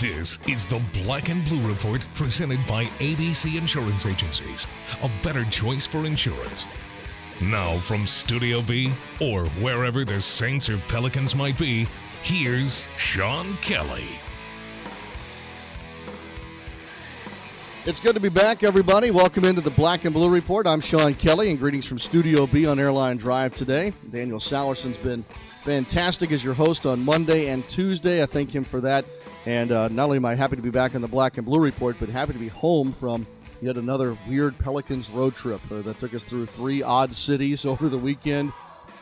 This is the Black and Blue Report presented by ABC Insurance Agencies, a better choice for insurance. Now, from Studio B or wherever the Saints or Pelicans might be, here's Sean Kelly. It's good to be back, everybody. Welcome into the Black and Blue Report. I'm Sean Kelly, and greetings from Studio B on Airline Drive today. Daniel Salerson has been fantastic as your host on Monday and Tuesday. I thank him for that. And uh, not only am I happy to be back on the Black and Blue Report, but happy to be home from yet another weird Pelicans road trip uh, that took us through three odd cities over the weekend.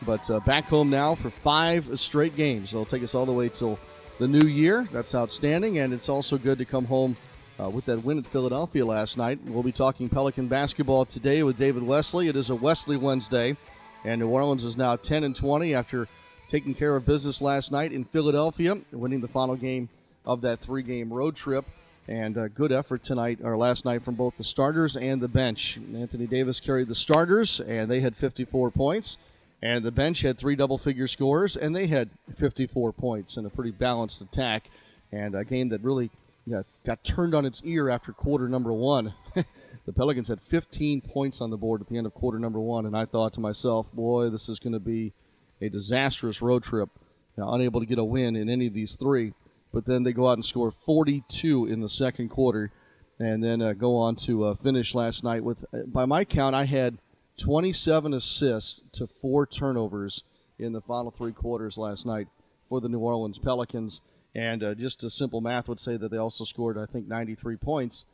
But uh, back home now for five straight games. They'll take us all the way till the new year. That's outstanding. And it's also good to come home uh, with that win at Philadelphia last night. We'll be talking Pelican basketball today with David Wesley. It is a Wesley Wednesday, and New Orleans is now 10 and 20 after taking care of business last night in Philadelphia, winning the final game of that three-game road trip. And a good effort tonight or last night from both the starters and the bench. Anthony Davis carried the starters, and they had 54 points. And the bench had three double figure scores, and they had 54 points in a pretty balanced attack. And a game that really yeah, got turned on its ear after quarter number one. the Pelicans had 15 points on the board at the end of quarter number one, and I thought to myself, boy, this is going to be a disastrous road trip. Know, unable to get a win in any of these three but then they go out and score 42 in the second quarter, and then uh, go on to uh, finish last night with, uh, by my count, I had 27 assists to four turnovers in the final three quarters last night for the New Orleans Pelicans. And uh, just a simple math would say that they also scored, I think, 93 points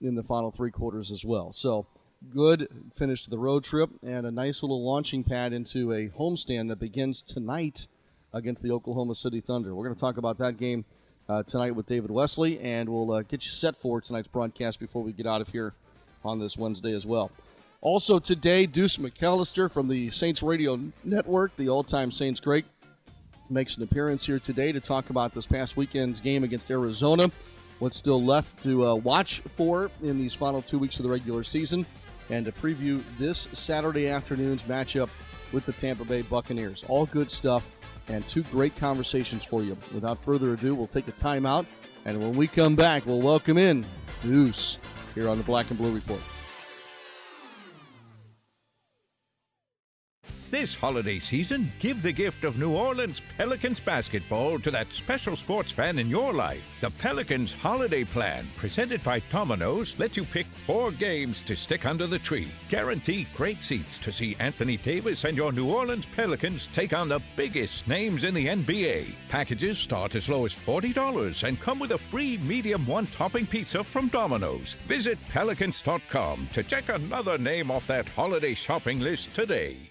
in the final three quarters as well. So good finish to the road trip and a nice little launching pad into a homestand that begins tonight against the Oklahoma City Thunder. We're going to talk about that game uh, tonight with David Wesley, and we'll uh, get you set for tonight's broadcast before we get out of here on this Wednesday as well. Also today, Deuce McAllister from the Saints Radio Network, the all-time Saints great, makes an appearance here today to talk about this past weekend's game against Arizona, what's still left to uh, watch for in these final two weeks of the regular season, and to preview this Saturday afternoon's matchup with the Tampa Bay Buccaneers. All good stuff and two great conversations for you. Without further ado, we'll take a timeout, and when we come back, we'll welcome in Deuce here on the Black and Blue Report. This holiday season, give the gift of New Orleans Pelicans basketball to that special sports fan in your life. The Pelicans Holiday Plan, presented by Domino's, lets you pick four games to stick under the tree. Guarantee great seats to see Anthony Davis and your New Orleans Pelicans take on the biggest names in the NBA. Packages start as low as $40 and come with a free medium one topping pizza from Domino's. Visit pelicans.com to check another name off that holiday shopping list today.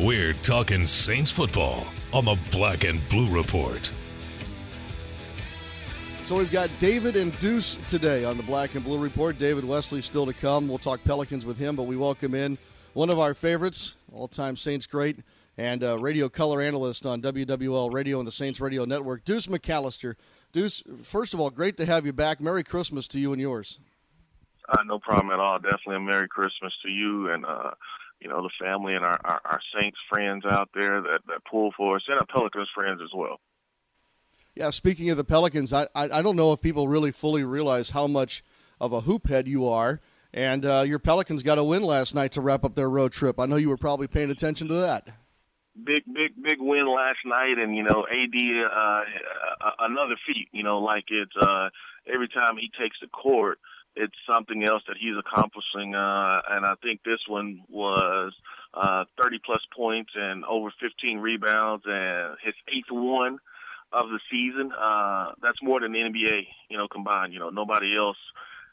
We're talking Saints football on the Black and Blue Report. So we've got David and Deuce today on the Black and Blue Report. David Wesley still to come. We'll talk Pelicans with him, but we welcome in one of our favorites, all-time Saints great, and uh, radio color analyst on WWL Radio and the Saints Radio Network, Deuce McAllister. Deuce, first of all, great to have you back. Merry Christmas to you and yours. Uh, no problem at all. Definitely a Merry Christmas to you and uh, you know, the family and our, our, our Saints friends out there that, that pull for us and our Pelicans friends as well. Yeah, speaking of the Pelicans, I, I, I don't know if people really fully realize how much of a hoop head you are. And uh, your Pelicans got a win last night to wrap up their road trip. I know you were probably paying attention to that. Big, big, big win last night, and you know, AD uh, another feat. You know, like it's uh, every time he takes the court, it's something else that he's accomplishing. Uh, and I think this one was uh, 30 plus points and over 15 rebounds and his eighth one of the season. Uh, that's more than the NBA, you know, combined. You know, nobody else.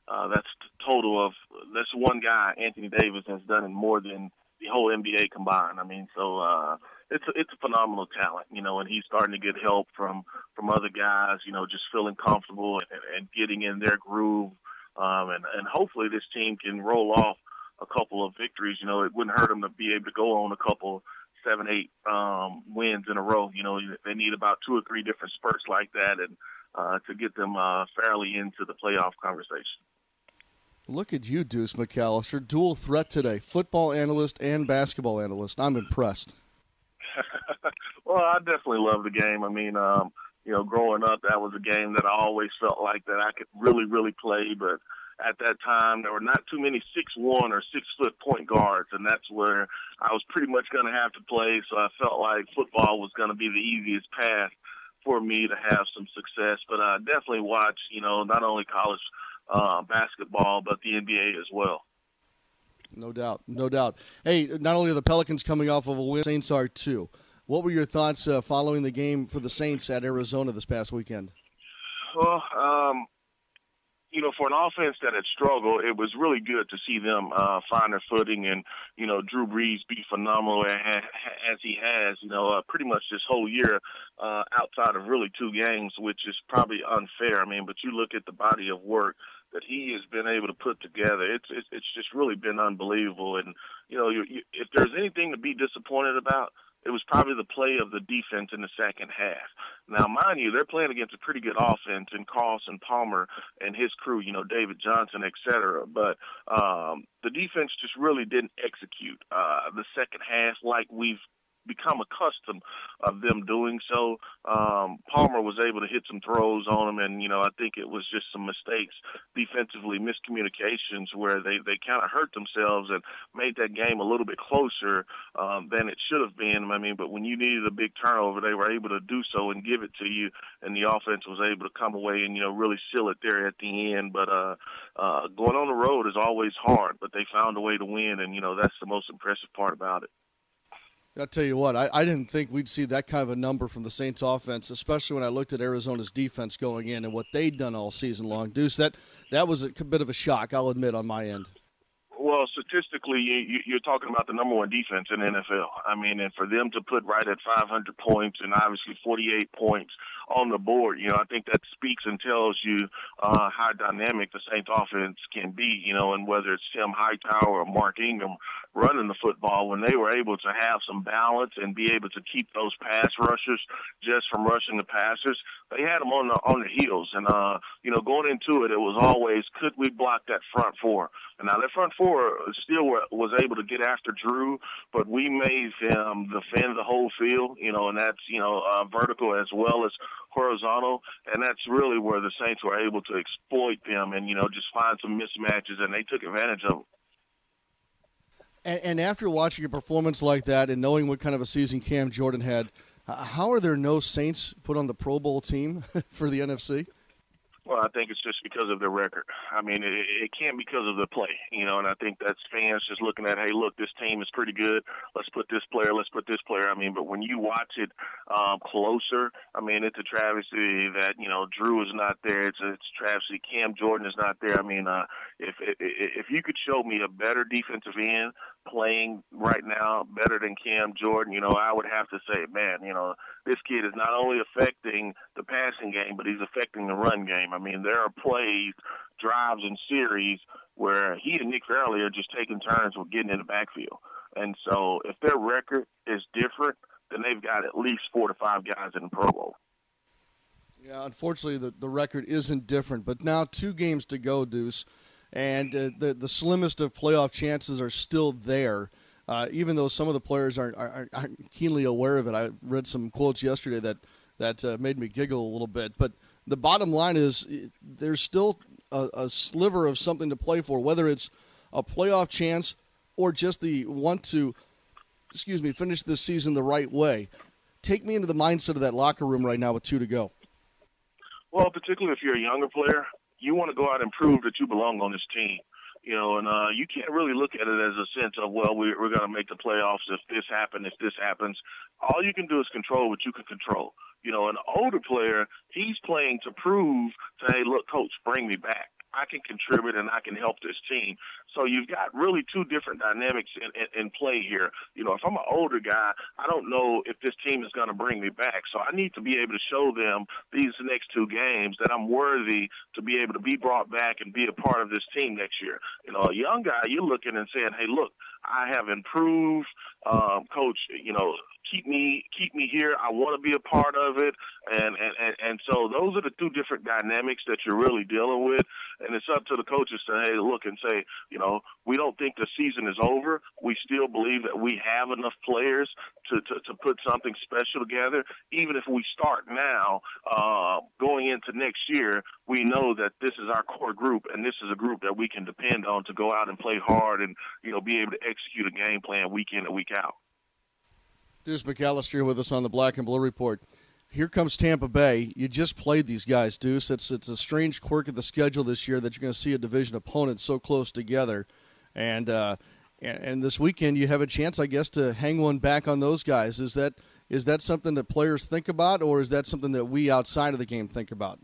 Uh, that's the total of this one guy, Anthony Davis, has done in more than the whole NBA combined. I mean, so uh, it's a, it's a phenomenal talent, you know, and he's starting to get help from from other guys, you know, just feeling comfortable and, and getting in their groove, um, and and hopefully this team can roll off a couple of victories. You know, it wouldn't hurt them to be able to go on a couple seven, eight um, wins in a row. You know, they need about two or three different spurts like that, and uh, to get them uh, fairly into the playoff conversation. Look at you, Deuce McAllister, dual threat today, football analyst and basketball analyst. I'm impressed. well, I definitely love the game. I mean, um, you know, growing up, that was a game that I always felt like that I could really, really play. But at that time, there were not too many six one or six foot point guards, and that's where I was pretty much going to have to play. So I felt like football was going to be the easiest path for me to have some success. But I definitely watch, you know, not only college uh, basketball but the NBA as well. No doubt, no doubt. Hey, not only are the Pelicans coming off of a win, Saints are too. What were your thoughts uh, following the game for the Saints at Arizona this past weekend? Well, um, you know, for an offense that had struggled, it was really good to see them uh, find their footing and, you know, Drew Brees be phenomenal as he has, you know, uh, pretty much this whole year uh, outside of really two games, which is probably unfair. I mean, but you look at the body of work that he has been able to put together. It's it's, it's just really been unbelievable. And you know, you, you, if there's anything to be disappointed about, it was probably the play of the defense in the second half. Now, mind you, they're playing against a pretty good offense in Carson Palmer and his crew, you know, David Johnson, et cetera. But um, the defense just really didn't execute uh, the second half like we've become accustomed of them doing so. Um, Palmer was able to hit some throws on him, and you know I think it was just some mistakes defensively, miscommunications where they they kind of hurt themselves and made that game a little bit closer um, than it should have been. I mean, but when you needed a big turnover, they were able to do so and give it to you, and the offense was able to come away and you know really seal it there at the end. But uh, uh, going on the road is always hard, but they found a way to win, and you know that's the most impressive part about it. I'll tell you what, I, I didn't think we'd see that kind of a number from the Saints offense, especially when I looked at Arizona's defense going in and what they'd done all season long. Deuce, that, that was a bit of a shock, I'll admit, on my end. Well, statistically, you, you're talking about the number one defense in NFL. I mean, and for them to put right at 500 points and obviously 48 points on the board, you know, I think that speaks and tells you uh, how dynamic the Saints offense can be, you know, and whether it's Tim Hightower or Mark Ingram running the football, when they were able to have some balance and be able to keep those pass rushers just from rushing the passers, they had them on the on the heels. And uh, you know, going into it, it was always could we block that front four? And now that front four still were, was able to get after Drew, but we made them defend the whole field. You know, and that's you know uh, vertical as well as horizontal, and that's really where the Saints were able to exploit them and you know just find some mismatches, and they took advantage of them. And, and after watching a performance like that and knowing what kind of a season Cam Jordan had, how are there no Saints put on the Pro Bowl team for the NFC? Well, I think it's just because of their record. I mean, it, it can't because of the play, you know. And I think that's fans just looking at, hey, look, this team is pretty good. Let's put this player. Let's put this player. I mean, but when you watch it um, closer, I mean, it's a travesty that you know Drew is not there. It's a, it's a travesty. Cam Jordan is not there. I mean, uh, if if you could show me a better defensive end playing right now better than Cam Jordan, you know, I would have to say, man, you know, this kid is not only affecting the passing game, but he's affecting the run game. I mean, there are plays, drives, and series where he and Nick Fairley are just taking turns with getting in the backfield. And so if their record is different, then they've got at least four to five guys in the Pro Bowl. Yeah, unfortunately, the, the record isn't different. But now two games to go, Deuce and uh, the the slimmest of playoff chances are still there. Uh, even though some of the players aren't, aren't, aren't, keenly aware of it, I read some quotes yesterday that that uh, made me giggle a little bit. But the bottom line is, there's still a, a, sliver of something to play for, whether it's a playoff chance or just the want to, excuse me, finish this season the right way. Take me into the mindset of that locker room right now with two to go. Well, particularly if you're a younger player, you want to go out and prove that you belong on this team. You know, and uh, you can't really look at it as a sense of, well, we're, we're going to make the playoffs if this happens, if this happens. All you can do is control what you can control. You know, an older player, he's playing to prove, to, hey, look, coach, bring me back. I can contribute and I can help this team. So you've got really two different dynamics in, in, in play here. You know, if I'm an older guy, I don't know if this team is going to bring me back. So I need to be able to show them these next two games that I'm worthy to be able to be brought back and be a part of this team next year. You know, a young guy, you're looking and saying, hey, look, I have improved. Um, coach, you know, keep me keep me here. I want to be a part of it, and, and and and so those are the two different dynamics that you're really dealing with, and it's up to the coaches to hey look and say you know we don't think the season is over. We still believe that we have enough players to to, to put something special together. Even if we start now, uh, going into next year, we know that this is our core group, and this is a group that we can depend on to go out and play hard and you know be able to execute a game plan week in and week out. Deuce McAllister with us on the Black and Blue Report. Here comes Tampa Bay. You just played these guys, Deuce. It's it's a strange quirk of the schedule this year that you're going to see a division opponent so close together, and uh, and, and this weekend you have a chance, I guess, to hang one back on those guys. Is that is that something that players think about, or is that something that we outside of the game think about?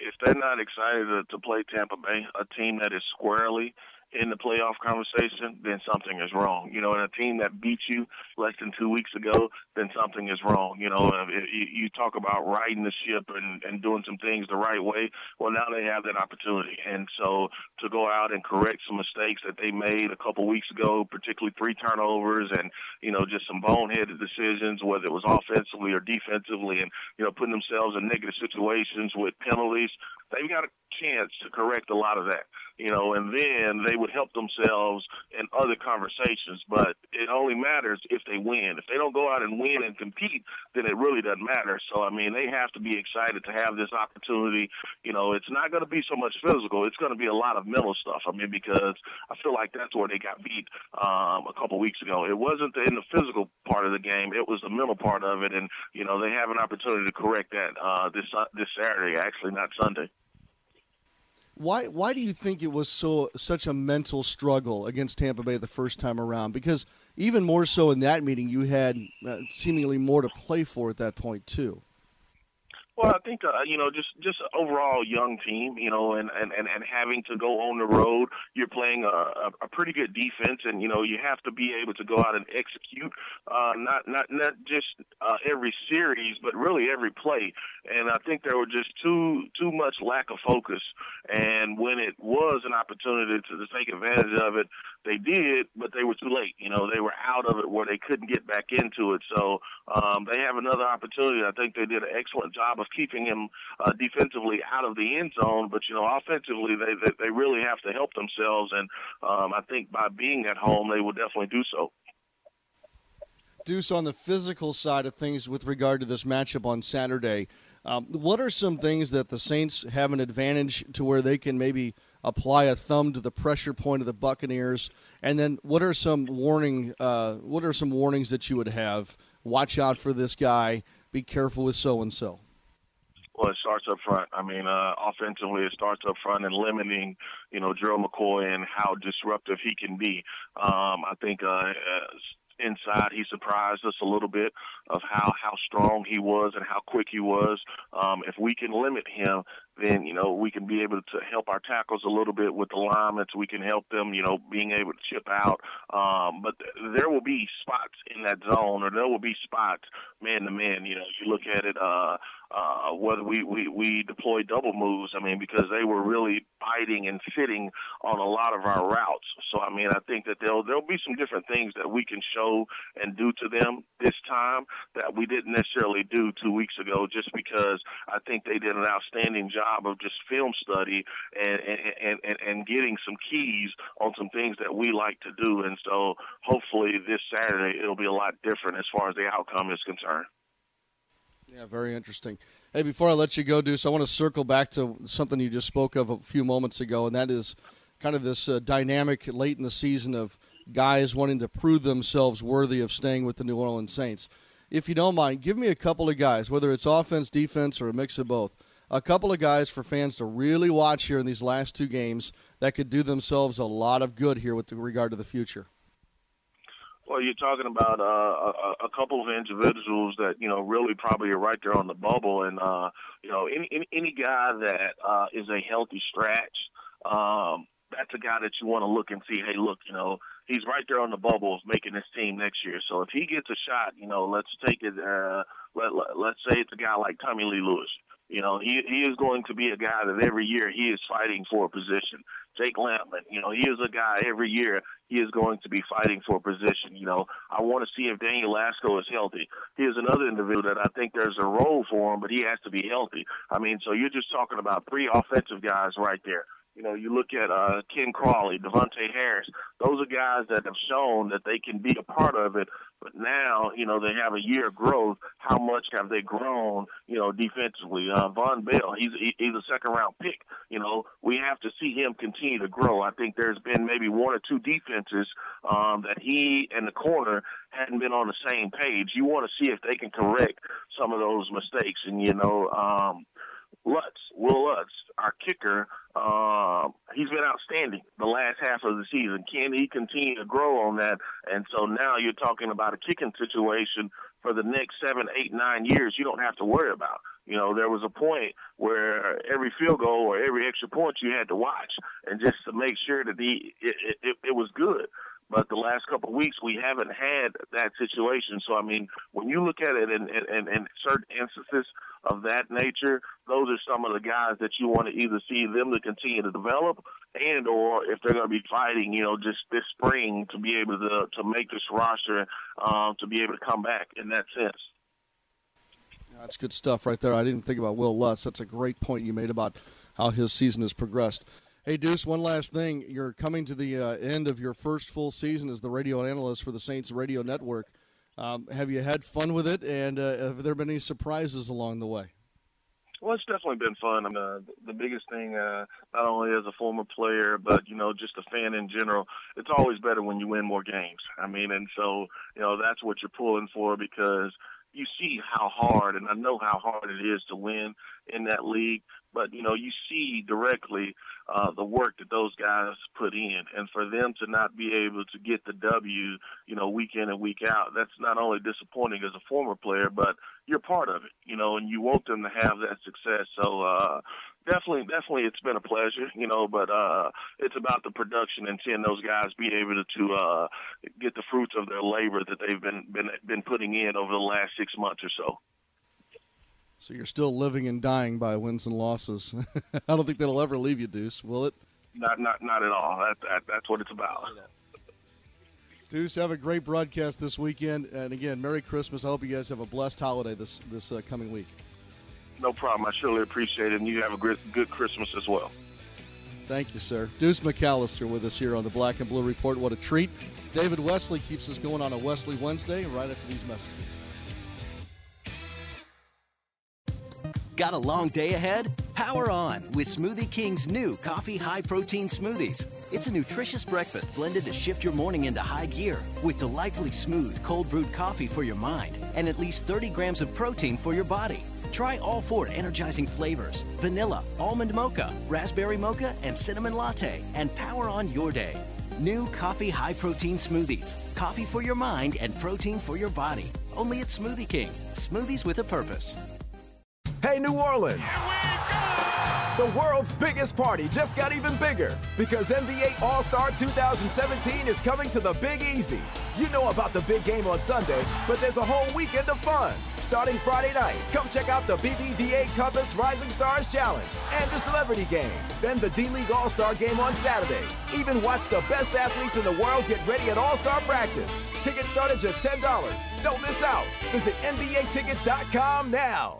If they're not excited to, to play Tampa Bay, a team that is squarely in the playoff conversation, then something is wrong. You know, in a team that beat you less than two weeks ago, then something is wrong. You know, you talk about riding the ship and, and doing some things the right way. Well, now they have that opportunity, and so to go out and correct some mistakes that they made a couple weeks ago, particularly three turnovers and you know just some boneheaded decisions, whether it was offensively or defensively, and you know putting themselves in negative situations with penalties. They've got a chance to correct a lot of that you know, and then they would help themselves in other conversations. But it only matters if they win. If they don't go out and win and compete, then it really doesn't matter. So, I mean, they have to be excited to have this opportunity. You know, it's not going to be so much physical, it's going to be a lot of mental stuff. I mean, because I feel like that's where they got beat um, a couple weeks ago. It wasn't in the physical part of the game, it was the mental part of it. And, you know, they have an opportunity to correct that uh, this, uh, this Saturday, actually, not Sunday. Why why do you think it was so such a mental struggle against Tampa Bay the first time around? Because even more so in that meeting, you had uh, seemingly more to play for at that point too. Well, I think uh, you know, just just overall young team, you know, and and and, and having to go on the road, you're playing a, a, pretty good defense, and you know, you have to be able to go out and execute, uh, not not not just uh, every series, but really every play. And I think there were just too too much lack of focus, and when it was an opportunity to, to take advantage of it, they did, but they were too late. You know, they were out of it where they couldn't get back into it. So um, they have another opportunity. I think they did an excellent job of keeping him uh, defensively out of the end zone, but you know, offensively they they, they really have to help themselves, and um, I think by being at home, they will definitely do so. Deuce, on the physical side of things with regard to this matchup on Saturday, um, what are some things that the Saints have an advantage to where they can maybe apply a thumb to the pressure point of the Buccaneers? And then what are some warning? Uh, what are some warnings that you would have? Watch out for this guy. Be careful with so and so. Well, it starts up front. I mean, uh, offensively, it starts up front and limiting, you know, Gerald McCoy and how disruptive he can be. Um, I think uh, inside. He surprised us a little bit of how how strong he was and how quick he was. Um, if we can limit him, then you know we can be able to help our tackles a little bit with the linemen. We can help them, you know, being able to chip out. Um, but there will be spots in that zone, or there will be spots man to man. You know, you look at it. Uh, uh, whether we, we, we deploy double moves, I mean, because they were really biting and fitting on a lot of our routes. So, I mean, I think that there'll, there'll be some different things that we can show and do to them this time that we didn't necessarily do two weeks ago, just because I think they did an outstanding job of just film study and, and, and, and getting some keys on some things that we like to do. And so hopefully this Saturday it'll be a lot different as far as the outcome is concerned. Yeah, very interesting. Hey, before I let you go, Deuce, I want to circle back to something you just spoke of a few moments ago, and that is kind of this uh, dynamic late in the season of guys wanting to prove themselves worthy of staying with the New Orleans Saints. If you don't mind, give me a couple of guys, whether it's offense, defense, or a mix of both. A couple of guys for fans to really watch here in these last two games that could do themselves a lot of good here with regard to the future. Well, you're talking about uh, a, a couple of individuals that you know really probably are right there on the bubble, and uh, you know any any, any guy that uh, is a healthy stretch um, that's a guy that you want to look and see. Hey, look, you know, he's right there on the bubble of making his team next year. So if he gets a shot, you know, let's take it. Uh, let, let let's say it's a guy like Tommylee Lewis. You know, he he is going to be a guy that every year he is fighting for a position. Jake Lampman, you know, he is a guy every year he is going to be fighting for a position. You know, I want to see if Daniel Lasco is healthy. He is another individual that I think there's a role for him, but he has to be healthy. I mean, so you're just talking about three offensive guys right there. You know, you look at uh, Ken Crawley, De'Vante Harris. Those are guys that have shown that they can be a part of it. But now, you know, they have a year of growth. How much have they grown? You know, defensively. Uh, Vonn Bell, he's he's a second round pick. You know, we have to see him continue to grow. I think there's been maybe one or two defenses um, that he and the corner hadn't been on the same page. You want to see if they can correct some of those mistakes. And you know, um, Lutz, Will Lutz, our kicker, uh, he's been outstanding the last half of the season. Can he continue to grow on that? And so now you're talking about a kicking situation for the next seven, eight, nine years. You don't have to worry about. You know, there was a point where every field goal or every extra point you had to watch, and just to make sure that the it, it, it was good. But the last couple of weeks, we haven't had that situation. So, I mean, when you look at it in, in, in certain instances of that nature, those are some of the guys that you want to either see them to continue to develop and or if they're going to be fighting, you know, just this spring to be able to to make this roster um, to be able to come back in that sense. That's good stuff right there. I didn't think about Will Lutz. That's a great point you made about how his season has progressed. Hey, Deuce, one last thing. You're coming to the uh, end of your first full season as the radio analyst for the Saints Radio Network. Um, have you had fun with it, and uh, have there been any surprises along the way? Well, it's definitely been fun. I mean, uh, the biggest thing, uh, not only as a former player, but you know, just a fan in general, it's always better when you win more games. I mean, and so you know that's what you're pulling for because you see how hard, and I know how hard it is to win in that league. But you know, you see directly uh, the work that those guys put in, and for them to not be able to get the W, you know, week in and week out, that's not only disappointing as a former player, but you're part of it, you know, and you want them to have that success. So uh, definitely, definitely, it's been a pleasure, you know. But uh, it's about the production and seeing those guys be able to, uh, get the fruits of their labor that they've been been been putting in over the last six months or so. So you're still living and dying by wins and losses. I don't think that'll ever leave you, Deuce, will it? Not, not, not at all. That, that, that's what it's about. Deuce, have a great broadcast this weekend, and again, Merry Christmas. I hope you guys have a blessed holiday this this uh, coming week. No problem. I surely appreciate it, and you have a good, good Christmas as well. Thank you, sir. Deuce McAllister with us here on the Black and Blue Report. What a treat. David Wesley keeps us going on a Wesley Wednesday right after these messages. Got a long day ahead? Power on with Smoothie King's new coffee high protein smoothies. It's a nutritious breakfast blended to shift your morning into high gear with delightfully smooth cold brewed coffee for your mind and at least 30 grams of protein for your body. Try all four energizing flavors vanilla, almond mocha, raspberry mocha, and cinnamon latte and power on your day. New coffee high protein smoothies. Coffee for your mind and protein for your body. Only at Smoothie King. Smoothies with a purpose. Hey, New Orleans! The world's biggest party just got even bigger because NBA All Star 2017 is coming to the Big Easy. You know about the big game on Sunday, but there's a whole weekend of fun. Starting Friday night, come check out the BBVA Compass Rising Stars Challenge and the Celebrity Game. Then the D League All Star Game on Saturday. Even watch the best athletes in the world get ready at All Star practice. Tickets start at just $10. Don't miss out. Visit NBATickets.com now.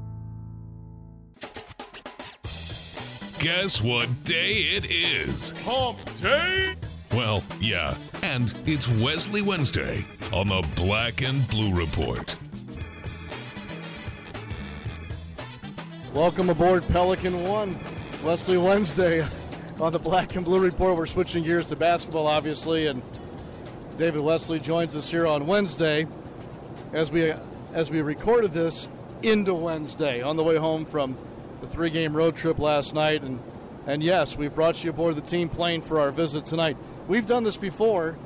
Guess what day it is? Hump Day! Well, yeah, and it's Wesley Wednesday on the Black and Blue Report. Welcome aboard Pelican One, Wesley Wednesday on the Black and Blue Report. We're switching gears to basketball, obviously, and David Wesley joins us here on Wednesday as we as we recorded this into Wednesday on the way home from the three-game road trip last night, and and yes, we've brought you aboard the team plane for our visit tonight. We've done this before.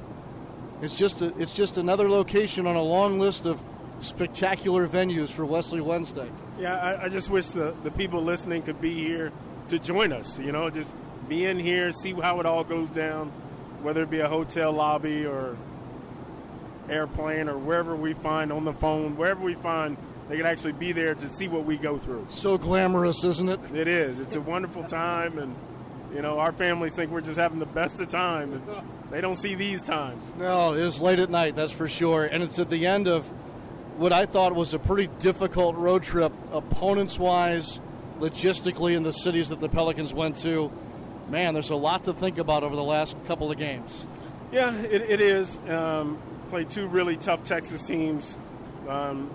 It's just a, it's just another location on a long list of spectacular venues for Wesley Wednesday. Yeah, I, I, just wish the, the people listening could be here to join us. You know, just be in here, see how it all goes down, whether it be a hotel lobby or airplane or wherever we find on the phone, wherever we find, they can actually be there to see what we go through. So glamorous, isn't it? It is. It's a wonderful time, and you know, our families think we're just having the best of time, and they don't see these times. No, it is late at night, that's for sure, and it's at the end of what I thought was a pretty difficult road trip, opponents wise, logistically, in the cities that the Pelicans went to. Man, there's a lot to think about over the last couple of games. Yeah, it, it is. Um, played two really tough Texas teams. Um,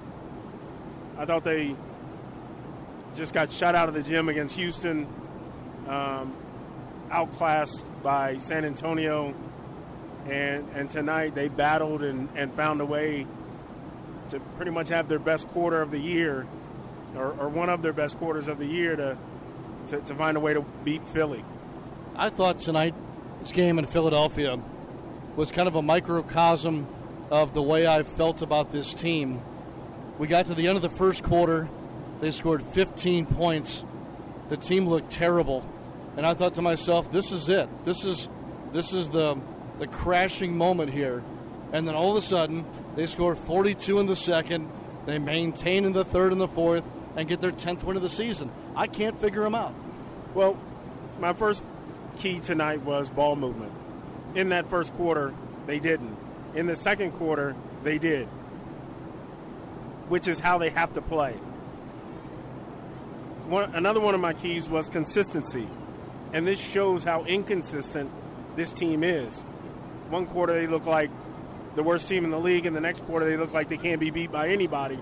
I thought they just got shut out of the gym against Houston, um, outclassed by San Antonio, and and tonight they battled and, and found a way to pretty much have their best quarter of the year, or, or one of their best quarters of the year to, to, to find a way to beat Philly. I thought tonight this game in Philadelphia was kind of a microcosm of the way I felt about this team. We got to the end of the first quarter, they scored 15 points. The team looked terrible, and I thought to myself, "This is it. This is this is the the crashing moment here." And then all of a sudden, they score 42 in the second. They maintain in the third and the fourth and get their 10th win of the season. I can't figure them out. Well, my first key tonight was ball movement. In that first quarter, they didn't. In the second quarter, they did, which is how they have to play. One, another one of my keys was consistency, and this shows how inconsistent this team is. One quarter, they look like the worst team in the league, and the next quarter, they look like they can't be beat by anybody.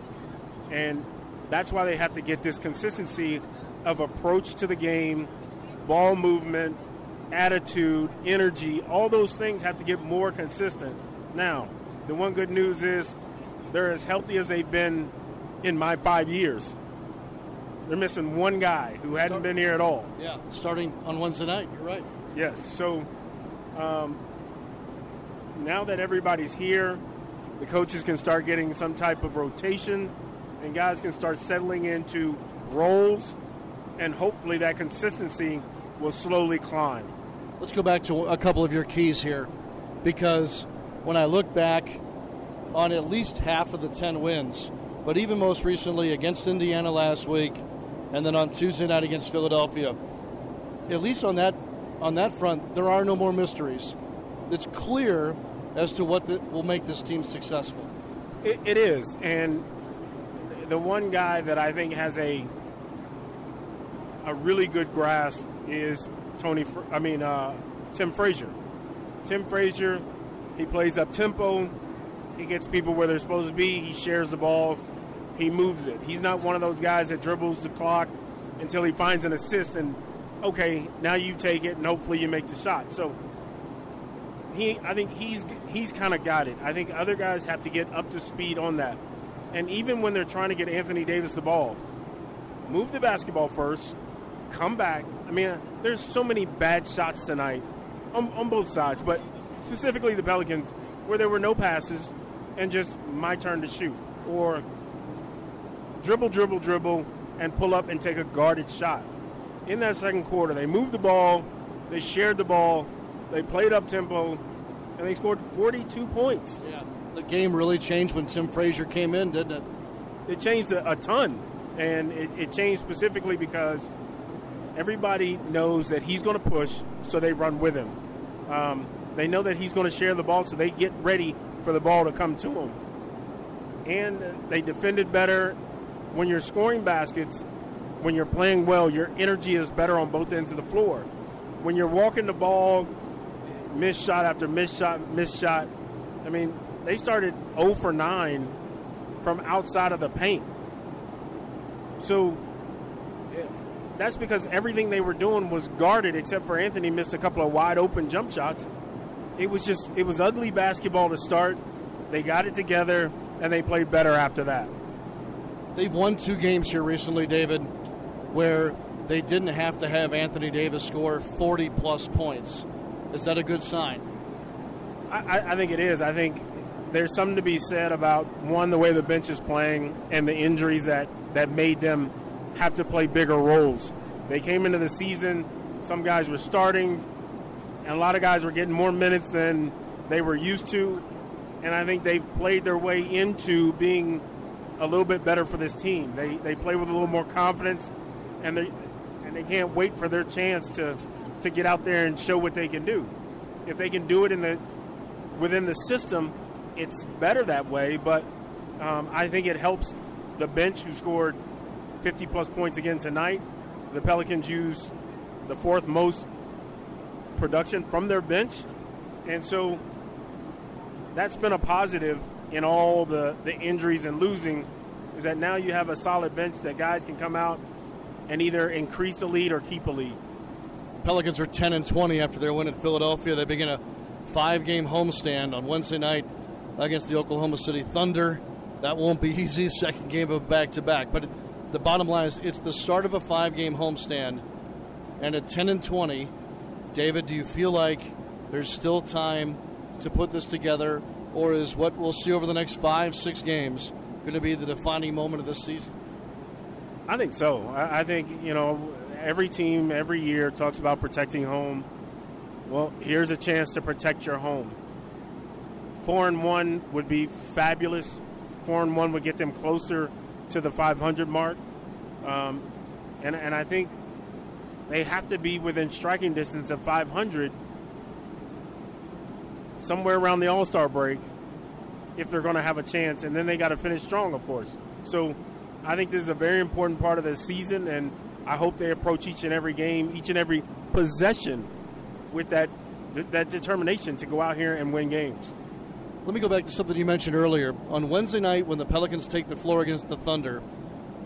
And that's why they have to get this consistency of approach to the game, ball movement, attitude, energy, all those things have to get more consistent. Now, the one good news is they're as healthy as they've been in my five years. They're missing one guy who hadn't been here at all. Yeah, starting on Wednesday night. You're right. Yes. So um, now that everybody's here, the coaches can start getting some type of rotation, and guys can start settling into roles, and hopefully that consistency will slowly climb. Let's go back to a couple of your keys here, because when I look back on at least half of the 10 wins, but even most recently against Indiana last week, and then on Tuesday night against Philadelphia, at least on that on that front, there are no more mysteries. It's clear as to what the, will make this team successful. It, it is, and the one guy that I think has a a really good grasp is Tony. I mean uh, Tim Frazier. Tim Frazier, he plays up tempo. He gets people where they're supposed to be. He shares the ball. He moves it. He's not one of those guys that dribbles the clock until he finds an assist and okay, now you take it and hopefully you make the shot. So he, I think he's he's kind of got it. I think other guys have to get up to speed on that. And even when they're trying to get Anthony Davis the ball, move the basketball first, come back. I mean, there's so many bad shots tonight on, on both sides, but specifically the Pelicans, where there were no passes and just my turn to shoot. Or dribble, dribble, dribble, and pull up and take a guarded shot. In that second quarter, they moved the ball, they shared the ball, they played up tempo, and they scored 42 points. Yeah, the game really changed when Tim Frazier came in, didn't it? It changed a, a ton, and it, it changed specifically because everybody knows that he's going to push, so they run with him. Um, they know that he's going to share the ball, so they get ready for the ball to come to them. And they defended better. When you're scoring baskets, when you're playing well, your energy is better on both ends of the floor. When you're walking the ball, miss shot after miss shot, miss shot. I mean, they started 0 for 9 from outside of the paint. So that's because everything they were doing was guarded, except for Anthony missed a couple of wide open jump shots. It was just it was ugly basketball to start. They got it together and they played better after that. They've won two games here recently, David, where they didn't have to have Anthony Davis score 40 plus points. Is that a good sign? I, I think it is. I think there's something to be said about one the way the bench is playing and the injuries that that made them have to play bigger roles. They came into the season, some guys were starting, and a lot of guys were getting more minutes than they were used to. And I think they've played their way into being a little bit better for this team. They, they play with a little more confidence, and they, and they can't wait for their chance to, to get out there and show what they can do. If they can do it in the, within the system, it's better that way, but um, I think it helps the bench who scored 50 plus points again tonight. The Pelicans use the fourth most production from their bench. And so that's been a positive in all the, the injuries and losing is that now you have a solid bench that guys can come out and either increase the lead or keep a lead. Pelicans are 10 and 20 after their win in Philadelphia. They begin a five game homestand on Wednesday night against the Oklahoma City Thunder. That won't be easy. Second game of back to back. But the bottom line is it's the start of a five game homestand. And at 10 and 20, David, do you feel like there's still time to put this together? Or is what we'll see over the next five, six games going to be the defining moment of this season? I think so. I, think, you know, every team every year talks about protecting home. Well, here's a chance to protect your home. Four and one would be fabulous. Four and one would get them closer to the 500 mark, um, and and I think they have to be within striking distance of 500 somewhere around the All Star break if they're going to have a chance, and then they got to finish strong, of course. So I think this is a very important part of the season, and I hope they approach each and every game, each and every possession with that that determination to go out here and win games. Let me go back to something you mentioned earlier. On Wednesday night, when the Pelicans take the floor against the Thunder,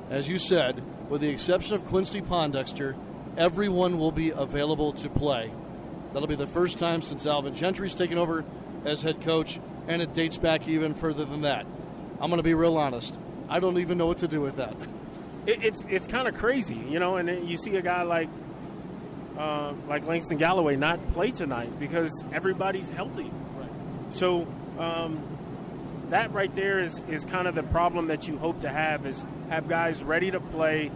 as you said, with the exception of Quincy Pondexter, everyone will be available to play. That'll be the first time since Alvin Gentry's taken over as head coach, and it dates back even further than that. I'm going to be real honest. I don't even know what to do with that. It, it's it's kind of crazy, you know. And you see a guy like uh, like Langston Galloway not play tonight because everybody's healthy. Right. So um, that right there is, is kind of the problem that you hope to have is have guys ready to play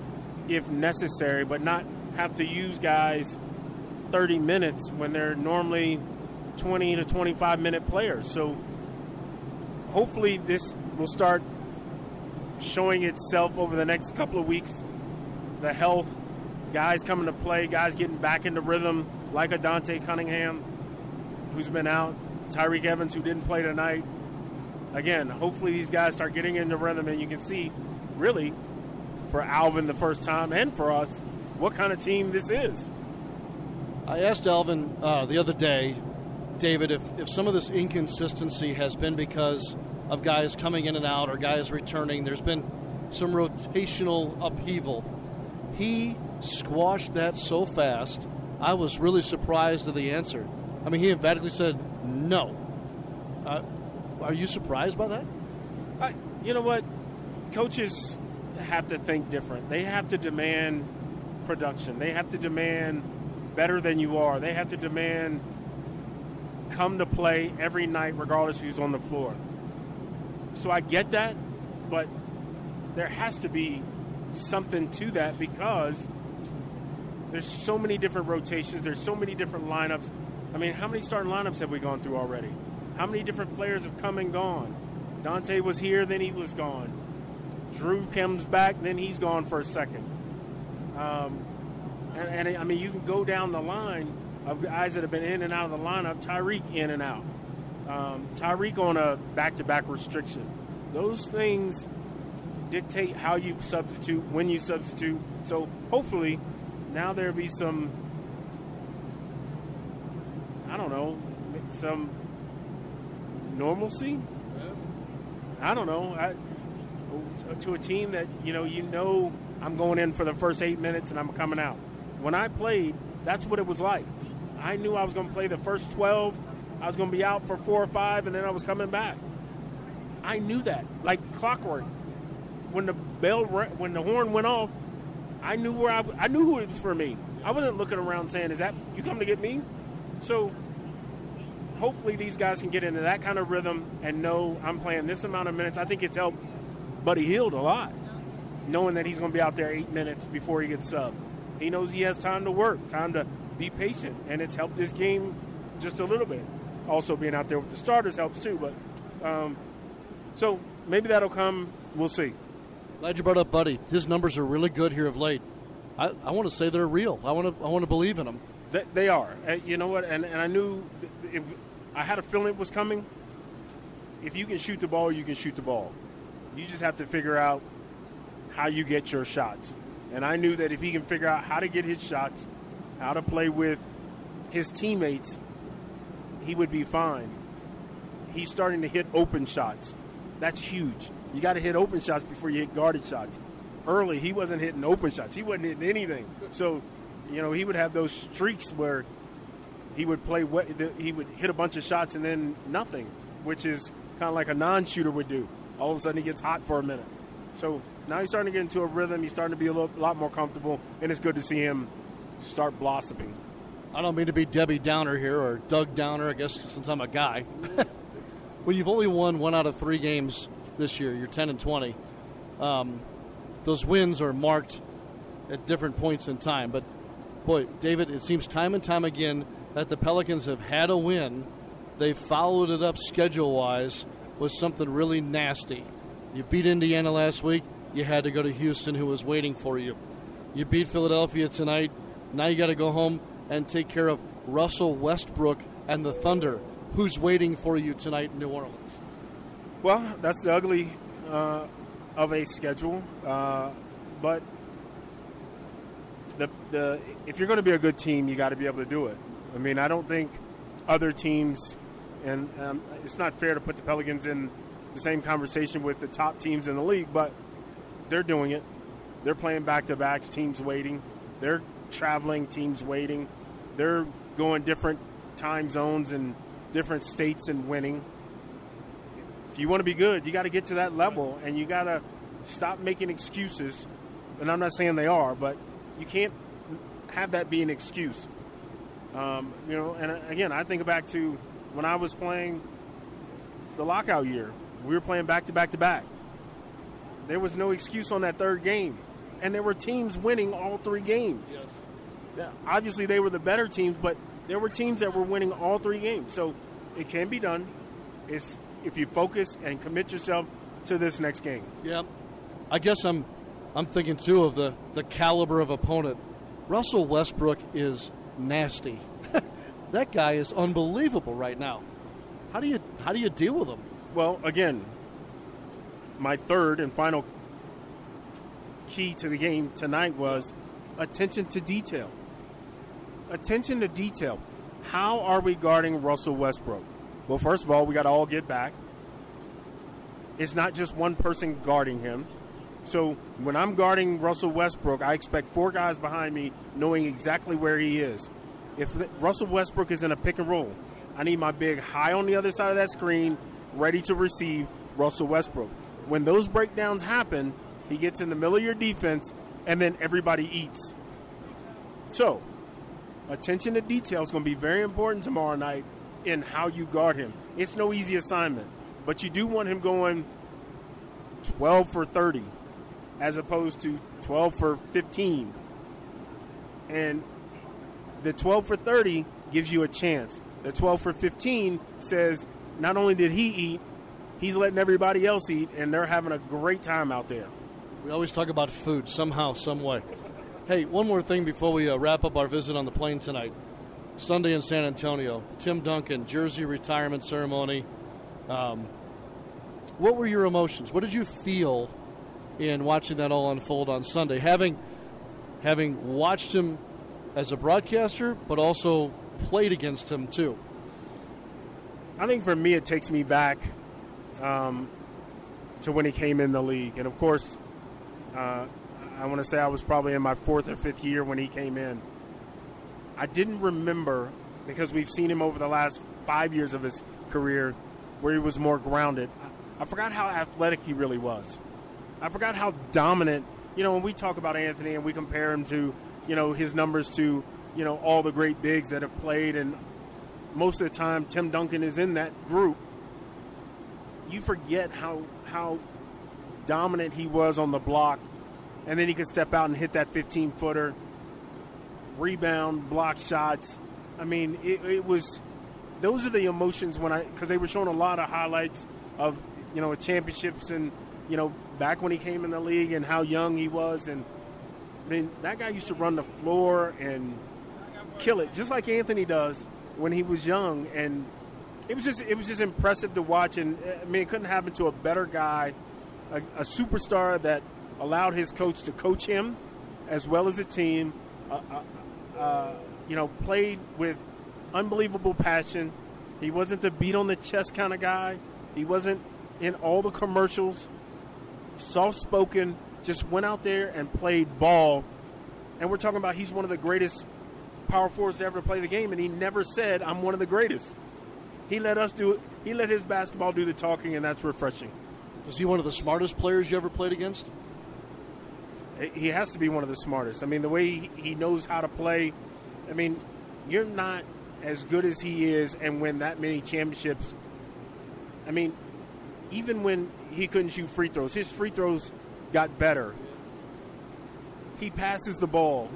if necessary, but not have to use guys 30 minutes when they're normally 20 to 25 minute players. So hopefully this will start showing itself over the next couple of weeks. The health, guys coming to play, guys getting back into rhythm, like a Dante Cunningham who's been out, Tyreke Evans, who didn't play tonight. Again, hopefully these guys start getting into rhythm, and you can see, really, for Alvin the first time and for us, what kind of team this is. I asked Alvin uh, the other day, David, if, if some of this inconsistency has been because of guys coming in and out or guys returning. There's been some rotational upheaval. He squashed that so fast, I was really surprised at the answer. I mean, he emphatically said, no. Uh, are you surprised by that? You know what? Coaches have to think different. They have to demand production. They have to demand better than you are. They have to demand come to play every night, regardless who's on the floor. So I get that, but there has to be something to that because there's so many different rotations, there's so many different lineups. I mean, how many starting lineups have we gone through already? How many different players have come and gone? Dante was here, then he was gone. Jrue comes back, then he's gone for a second. Um, And, and I mean, you can go down the line of guys that have been in and out of the lineup. Tyreke in and out. Um, Tyreke on a back-to-back restriction. Those things dictate how you substitute, when you substitute. So hopefully, now there'll be some. I don't know, some normalcy. I don't know. I, to a team that you know, you know, I'm going in for the first eight minutes and I'm coming out. When I played, that's what it was like. I knew I was going to play the first 12. I was going to be out for four or five, and then I was coming back. I knew that, like clockwork. When the bell, when the horn went off, I knew where I, I knew who it was for me. I wasn't looking around saying, "Is that you coming to get me?" So, hopefully, these guys can get into that kind of rhythm and know I'm playing this amount of minutes. I think it's helped Buddy Hield a lot, knowing that he's going to be out there eight minutes before he gets subbed. He knows he has time to work, time to be patient, and it's helped this game just a little bit. Also, being out there with the starters helps too. But um, so maybe that'll come. We'll see. Glad you brought up Buddy. His numbers are really good here of late. I, I want to say they're real. I want to I want to believe in them. They, they are. Uh, you know what? And, and I knew if, I had a feeling it was coming. If you can shoot the ball, you can shoot the ball. You just have to figure out how you get your shots. And I knew that if he can figure out how to get his shots, how to play with his teammates, he would be fine. He's starting to hit open shots. That's huge. You got to hit open shots before you hit guarded shots. Early, he wasn't hitting open shots. He wasn't hitting anything. So, you know, he would have those streaks where he would play. He would hit a bunch of shots and then nothing, which is kind of like a non-shooter would do. All of a sudden, he gets hot for a minute. So now he's starting to get into a rhythm. He's starting to be a, little, lot more comfortable, and it's good to see him start blossoming. I don't mean to be Debbie Downer here or Doug Downer, I guess, since I'm a guy. well, you've only won one out of three games this year. You're 10 and 20. Um, those wins are marked at different points in time. But, boy, David, it seems time and time again that the Pelicans have had a win. They followed it up schedule wise with something really nasty. You beat Indiana last week you had to go to Houston, who was waiting for you. You beat Philadelphia tonight. Now you got to go home and take care of Russell Westbrook and the Thunder, who's waiting for you tonight in New Orleans. Well, that's the ugly uh, of a schedule, uh, but the the if you're going to be a good team, you got to be able to do it. I mean, I don't think other teams, and um, it's not fair to put the Pelicans in the same conversation with the top teams in the league, but they're doing it. They're playing back to backs, teams waiting. They're traveling, teams waiting. They're going different time zones and different states and winning. If you want to be good, you got to get to that level and you got to stop making excuses. And I'm not saying they are, but you can't have that be an excuse. Um, you know, and uh, again, I think back to when I was playing the lockout year. We were playing back to back to back. There was no excuse on that third game. And there were teams winning all three games. Yes. Obviously, they were the better teams, but there were teams that were winning all three games. So it can be done. It's if you focus and commit yourself to this next game. Yeah, I guess I'm I'm thinking too of the the caliber of opponent. Russell Westbrook is nasty. that guy is unbelievable right now. How do you how do you deal with him? Well, again, my third and final key to the game tonight was attention to detail. Attention to detail. How are we guarding Russell Westbrook? Well, first of all, we got to all get back. It's not just one person guarding him. So when I'm guarding Russell Westbrook, I expect four guys behind me knowing exactly where he is. If Russell Westbrook is in a pick and roll, I need my big high on the other side of that screen, ready to receive Russell Westbrook when those breakdowns happen, he gets in the middle of your defense, and then everybody eats. So, attention to detail is going to be very important tomorrow night in how you guard him. It's no easy assignment, but you do want him going 12 for 30 as opposed to 12 for 15. And the 12 for 30 gives you a chance. The 12 for 15 says not only did he eat, he's letting everybody else eat, and they're having a great time out there. We always talk about food somehow, some way. Hey, one more thing before we uh, wrap up our visit on the plane tonight. Sunday in San Antonio, Tim Duncan, jersey retirement ceremony. Um, what were your emotions? What did you feel in watching that all unfold on Sunday? Having having watched him as a broadcaster, but also played against him too. I think for me, it takes me back um, to when he came in the league, and of course, uh, I want to say I was probably in my fourth or fifth year when he came in. I didn't remember because we've seen him over the last five years of his career where he was more grounded. I forgot how athletic he really was. I forgot how dominant. You know, when we talk about Anthony and we compare him to, you know, his numbers to, you know, all the great bigs that have played, and most of the time Tim Duncan is in that group. You forget how how dominant he was on the block, and then he could step out and hit that 15 footer, rebound, block shots. I mean, it, it was. Those are the emotions when I because they were showing a lot of highlights of you know championships and you know back when he came in the league and how young he was and I mean that guy used to run the floor and kill it just like Anthony does when he was young and it was just it was just impressive to watch and I mean it couldn't happen to a better guy a, a superstar that allowed his coach to coach him as well as the team uh, uh, uh, you know played with unbelievable passion he wasn't the beat on the chest kind of guy he wasn't in all the commercials, soft spoken, just went out there and played ball. And we're talking about he's one of the greatest power forwards ever to ever play the game, and he never said, I'm one of the greatest. He let us do it. He let his basketball do the talking, and that's refreshing. Was he one of the smartest players you ever played against? He has to be one of the smartest. I mean, the way he knows how to play. I mean, you're not as good as he is and win that many championships. I mean, even when he couldn't shoot free throws, his free throws got better. He passes the ball.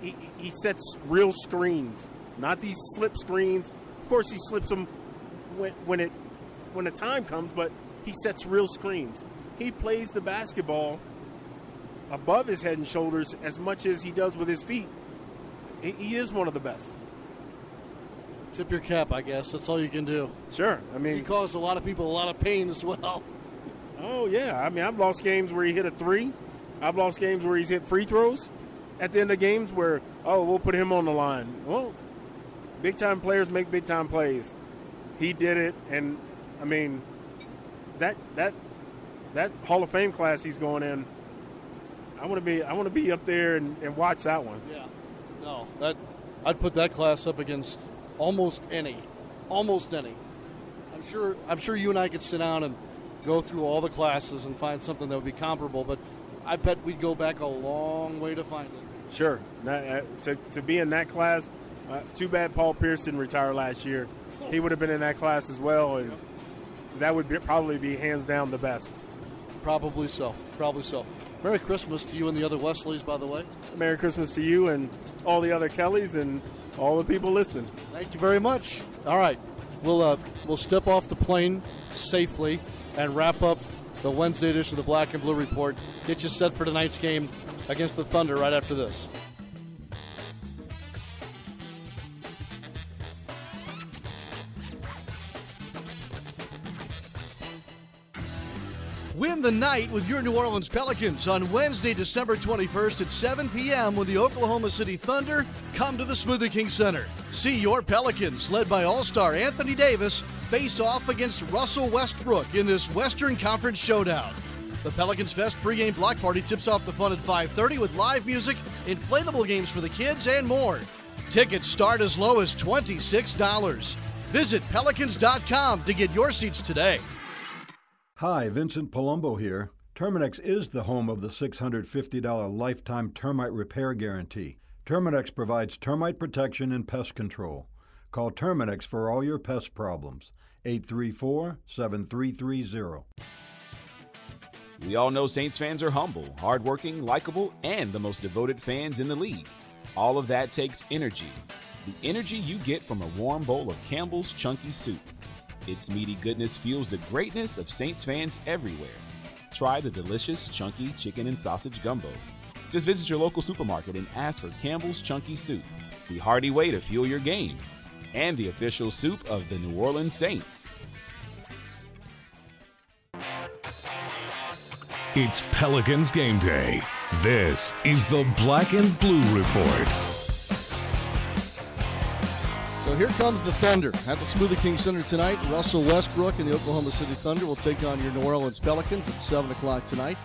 He, he sets real screens, not these slip screens. Of course, he slips them when, when it when the time comes, but he sets real screens. He plays the basketball above his head and shoulders as much as he does with his feet. He, he is one of the best. Tip your cap, I guess. That's all you can do. Sure. I mean, he caused a lot of people a lot of pain as well. Oh yeah. I mean, I've lost games where he hit a three. I've lost games where he's hit free throws. At the end of games where oh we'll put him on the line. Well, big time players make big time plays. He did it, and I mean that that that Hall of Fame class he's going in. I want to be I want to be up there and, and watch that one. Yeah. No, that I'd put that class up against almost any, almost any. I'm sure. I'm sure you and I could sit down and go through all the classes and find something that would be comparable. But I bet we'd go back a long way to find it. Sure. Uh, to, to be in that class, uh, too bad Paul Pierceton retired last year. He would have been in that class as well, and that would be, probably be hands down the best. Probably so. Probably so. Merry Christmas to you and the other Wesleys, by the way. Merry Christmas to you and all the other Kellys and all the people listening. Thank you very much. All right, we'll uh, we'll step off the plane safely and wrap up the Wednesday edition of the Black and Blue Report. Get you set for tonight's game against the Thunder right after this. Win the night with your New Orleans Pelicans on Wednesday, December 21st at 7 p.m. when the Oklahoma City Thunder come to the Smoothie King Center. See your Pelicans, led by All Star Anthony Davis, face off against Russell Westbrook in this Western Conference showdown. The Pelicans Fest pregame block party tips off the fun at 5:30 with live music, inflatable games for the kids, and more. Tickets start as low as $26. Visit pelicans.com to get your seats today. Hi, Vincent Palumbo here. Terminix is the home of the $650 lifetime termite repair guarantee. Terminix provides termite protection and pest control. Call Terminix for all your pest problems. 834 7330. We all know Saints fans are humble, hardworking, likable, and the most devoted fans in the league. All of that takes energy. The energy you get from a warm bowl of Campbell's Chunky Soup. Its meaty goodness fuels the greatness of Saints fans everywhere. Try the delicious, chunky chicken and sausage gumbo. Just visit your local supermarket and ask for Campbell's Chunky Soup, the hearty way to fuel your game, and the official soup of the New Orleans Saints. It's Pelicans game day. This is the Black and Blue Report. So here comes the Thunder at the Smoothie King Center tonight. Russell Westbrook and the Oklahoma City Thunder will take on your New Orleans Pelicans at 7 o'clock tonight.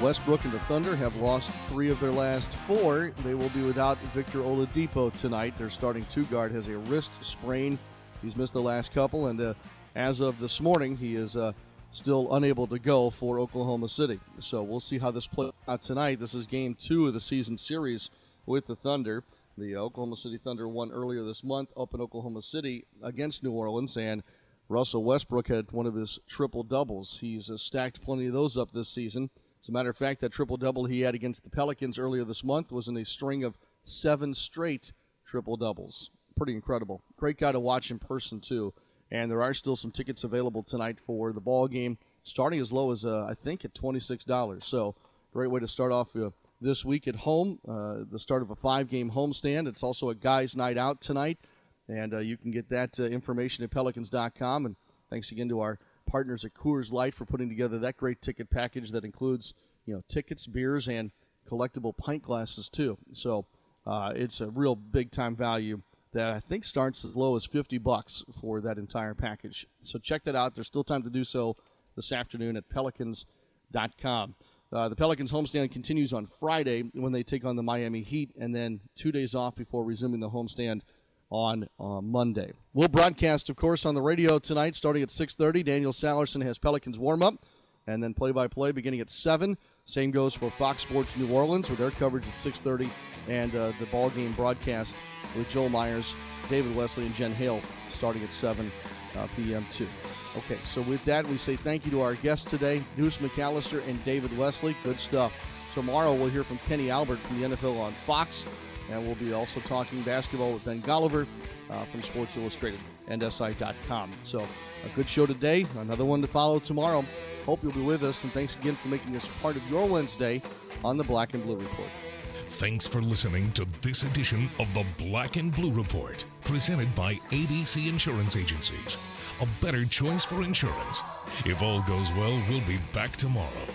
Westbrook and the Thunder have lost three of their last four. They will be without Victor Oladipo tonight. Their starting two guard has a wrist sprain. He's missed the last couple, and uh, as of this morning, he is uh, still unable to go for Oklahoma City. So we'll see how this plays out tonight. This is game two of the season series with the Thunder. The Oklahoma City Thunder won earlier this month up in Oklahoma City against New Orleans, and Russell Westbrook had one of his triple doubles. He's uh, stacked plenty of those up this season. As a matter of fact, that triple double he had against the Pelicans earlier this month was in a string of seven straight triple doubles. Pretty incredible. Great guy to watch in person, too and there are still some tickets available tonight for the ball game, starting as low as uh, I think at twenty six dollars. So great way to start off uh, this week at home. Uh, the start of a five game homestand. It's also a guys' night out tonight, and uh, you can get that uh, information at Pelicans.com. And thanks again to our partners at Coors Light for putting together that great ticket package that includes you know tickets, beers, and collectible pint glasses too. So uh, it's a real big time value that I think starts as low as 50 bucks for that entire package. So check that out. There's still time to do so this afternoon at pelicans.com. Uh, the Pelicans homestand continues on Friday when they take on the Miami Heat, and then two days off before resuming the homestand on uh, Monday. We'll broadcast, of course, on the radio tonight, starting at 6:30. Daniel Sallerson has Pelicans warm up, and then play-by-play beginning at 7. Same goes for Fox Sports New Orleans with their coverage at 6:30, and uh, the ball game broadcast with Joel Myers, David Wesley, and Jen Hale starting at 7 uh, p.m. too. Okay, so with that, we say thank you to our guests today, Deuce McAllister and David Wesley. Good stuff. Tomorrow we'll hear from Kenny Albert from the NFL on Fox, and we'll be also talking basketball with Ben Golliver uh, from Sports Illustrated and SI.com. So a good show today, another one to follow tomorrow. Hope you'll be with us, and thanks again for making us part of your Wednesday on the Black and Blue Report. Thanks for listening to this edition of the Black and Blue Report, presented by ABC Insurance Agencies. A better choice for insurance. If all goes well, we'll be back tomorrow.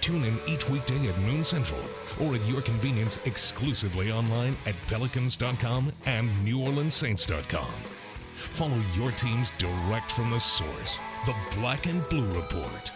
Tune in each weekday at noon central or at your convenience exclusively online at pelicans.com and neworleanssaints.com. Follow your teams direct from the source, the Black and Blue Report.